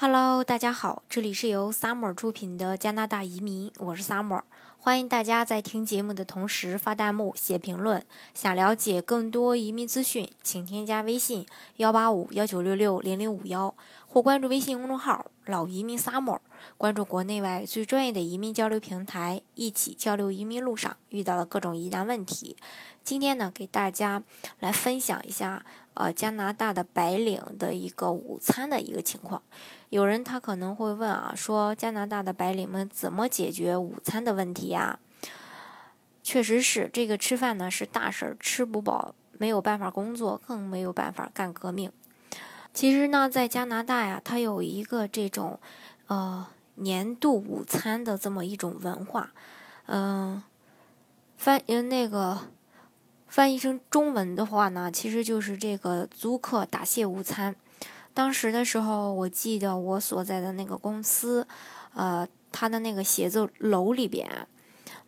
Hello，大家好，这里是由 Summer 出品的加拿大移民，我是 Summer，欢迎大家在听节目的同时发弹幕、写评论。想了解更多移民资讯，请添加微信幺八五幺九六六零零五幺，或关注微信公众号“老移民 Summer”，关注国内外最专业的移民交流平台，一起交流移民路上遇到的各种疑难问题。今天呢，给大家来分享一下，呃，加拿大的白领的一个午餐的一个情况。有人他可能会问啊，说加拿大的白领们怎么解决午餐的问题呀？确实是，这个吃饭呢是大事儿，吃不饱没有办法工作，更没有办法干革命。其实呢，在加拿大呀，它有一个这种呃年度午餐的这么一种文化，嗯，翻嗯那个翻译成中文的话呢，其实就是这个租客答谢午餐。当时的时候，我记得我所在的那个公司，呃，他的那个写字楼里边，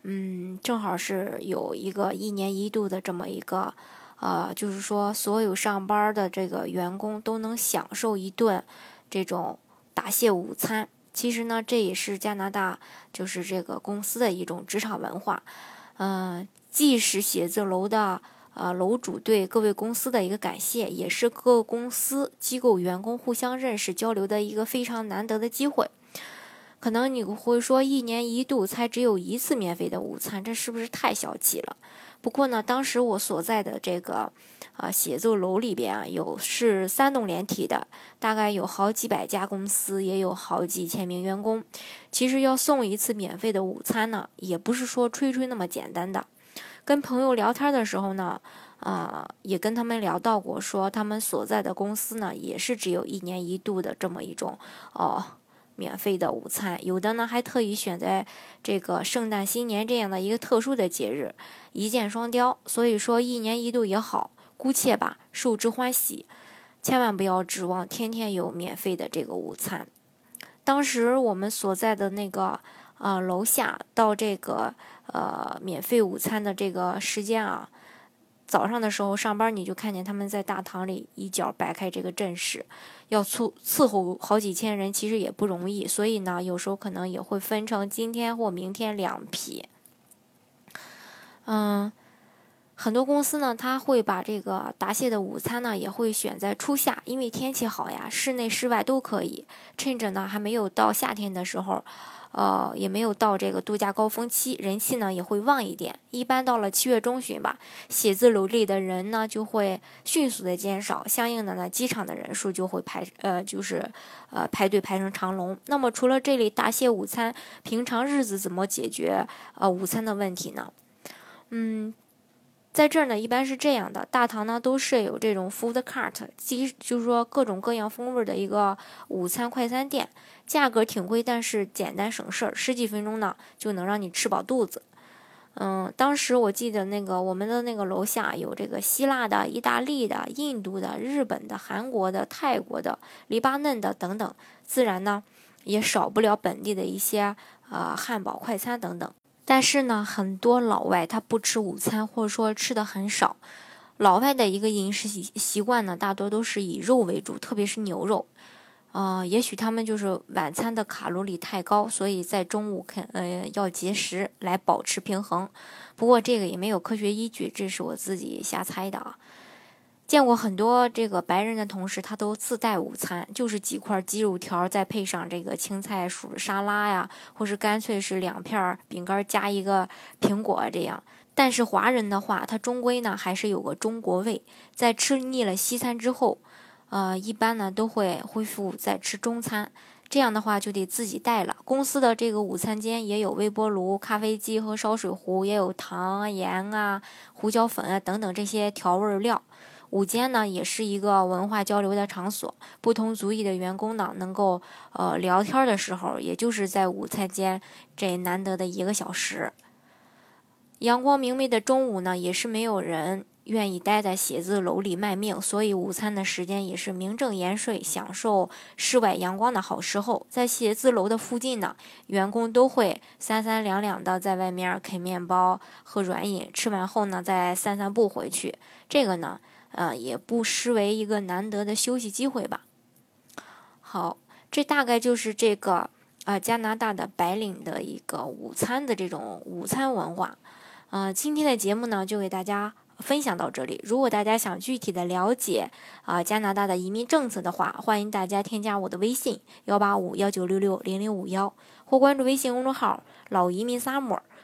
嗯，正好是有一个一年一度的这么一个，呃，就是说所有上班的这个员工都能享受一顿这种答谢午餐。其实呢，这也是加拿大就是这个公司的一种职场文化，嗯，既是写字楼的。呃，楼主对各位公司的一个感谢，也是各公司机构员工互相认识交流的一个非常难得的机会。可能你会说，一年一度才只有一次免费的午餐，这是不是太小气了？不过呢，当时我所在的这个啊写字楼里边啊，有是三栋连体的，大概有好几百家公司，也有好几千名员工。其实要送一次免费的午餐呢，也不是说吹吹那么简单的。跟朋友聊天的时候呢，啊，也跟他们聊到过，说他们所在的公司呢，也是只有一年一度的这么一种哦免费的午餐，有的呢还特意选在这个圣诞新年这样的一个特殊的节日，一箭双雕。所以说一年一度也好，姑且吧，受之欢喜，千万不要指望天天有免费的这个午餐。当时我们所在的那个。啊，楼下到这个呃免费午餐的这个时间啊，早上的时候上班你就看见他们在大堂里一脚摆开这个阵势，要伺伺候好几千人，其实也不容易。所以呢，有时候可能也会分成今天或明天两批。嗯，很多公司呢，他会把这个答谢的午餐呢，也会选在初夏，因为天气好呀，室内室外都可以。趁着呢还没有到夏天的时候。呃，也没有到这个度假高峰期，人气呢也会旺一点。一般到了七月中旬吧，写字楼里的人呢就会迅速的减少，相应的呢，机场的人数就会排，呃，就是呃排队排成长龙。那么除了这里答谢午餐，平常日子怎么解决呃午餐的问题呢？嗯。在这儿呢，一般是这样的，大堂呢都设有这种 food cart，即就是说各种各样风味的一个午餐快餐店，价格挺贵，但是简单省事儿，十几分钟呢就能让你吃饱肚子。嗯，当时我记得那个我们的那个楼下有这个希腊的、意大利的、印度的、日本的、韩国的、泰国的、黎巴嫩的等等，自然呢也少不了本地的一些呃汉堡快餐等等。但是呢，很多老外他不吃午餐，或者说吃的很少。老外的一个饮食习习惯呢，大多都是以肉为主，特别是牛肉。呃，也许他们就是晚餐的卡路里太高，所以在中午肯呃要节食来保持平衡。不过这个也没有科学依据，这是我自己瞎猜的啊。见过很多这个白人的同事，他都自带午餐，就是几块鸡肉条，再配上这个青菜薯沙拉呀，或是干脆是两片饼干加一个苹果这样。但是华人的话，他终归呢还是有个中国味，在吃腻了西餐之后，呃，一般呢都会恢复再吃中餐。这样的话就得自己带了。公司的这个午餐间也有微波炉、咖啡机和烧水壶，也有糖、盐啊、胡椒粉啊等等这些调味料。午间呢，也是一个文化交流的场所。不同族裔的员工呢，能够呃聊天的时候，也就是在午餐间这难得的一个小时。阳光明媚的中午呢，也是没有人愿意待在写字楼里卖命，所以午餐的时间也是名正言顺享受室外阳光的好时候。在写字楼的附近呢，员工都会三三两两的在外面啃面包、喝软饮，吃完后呢，再散散步回去。这个呢。呃，也不失为一个难得的休息机会吧。好，这大概就是这个啊加拿大的白领的一个午餐的这种午餐文化。啊，今天的节目呢就给大家分享到这里。如果大家想具体的了解啊加拿大的移民政策的话，欢迎大家添加我的微信幺八五幺九六六零零五幺，或关注微信公众号“老移民 summer”，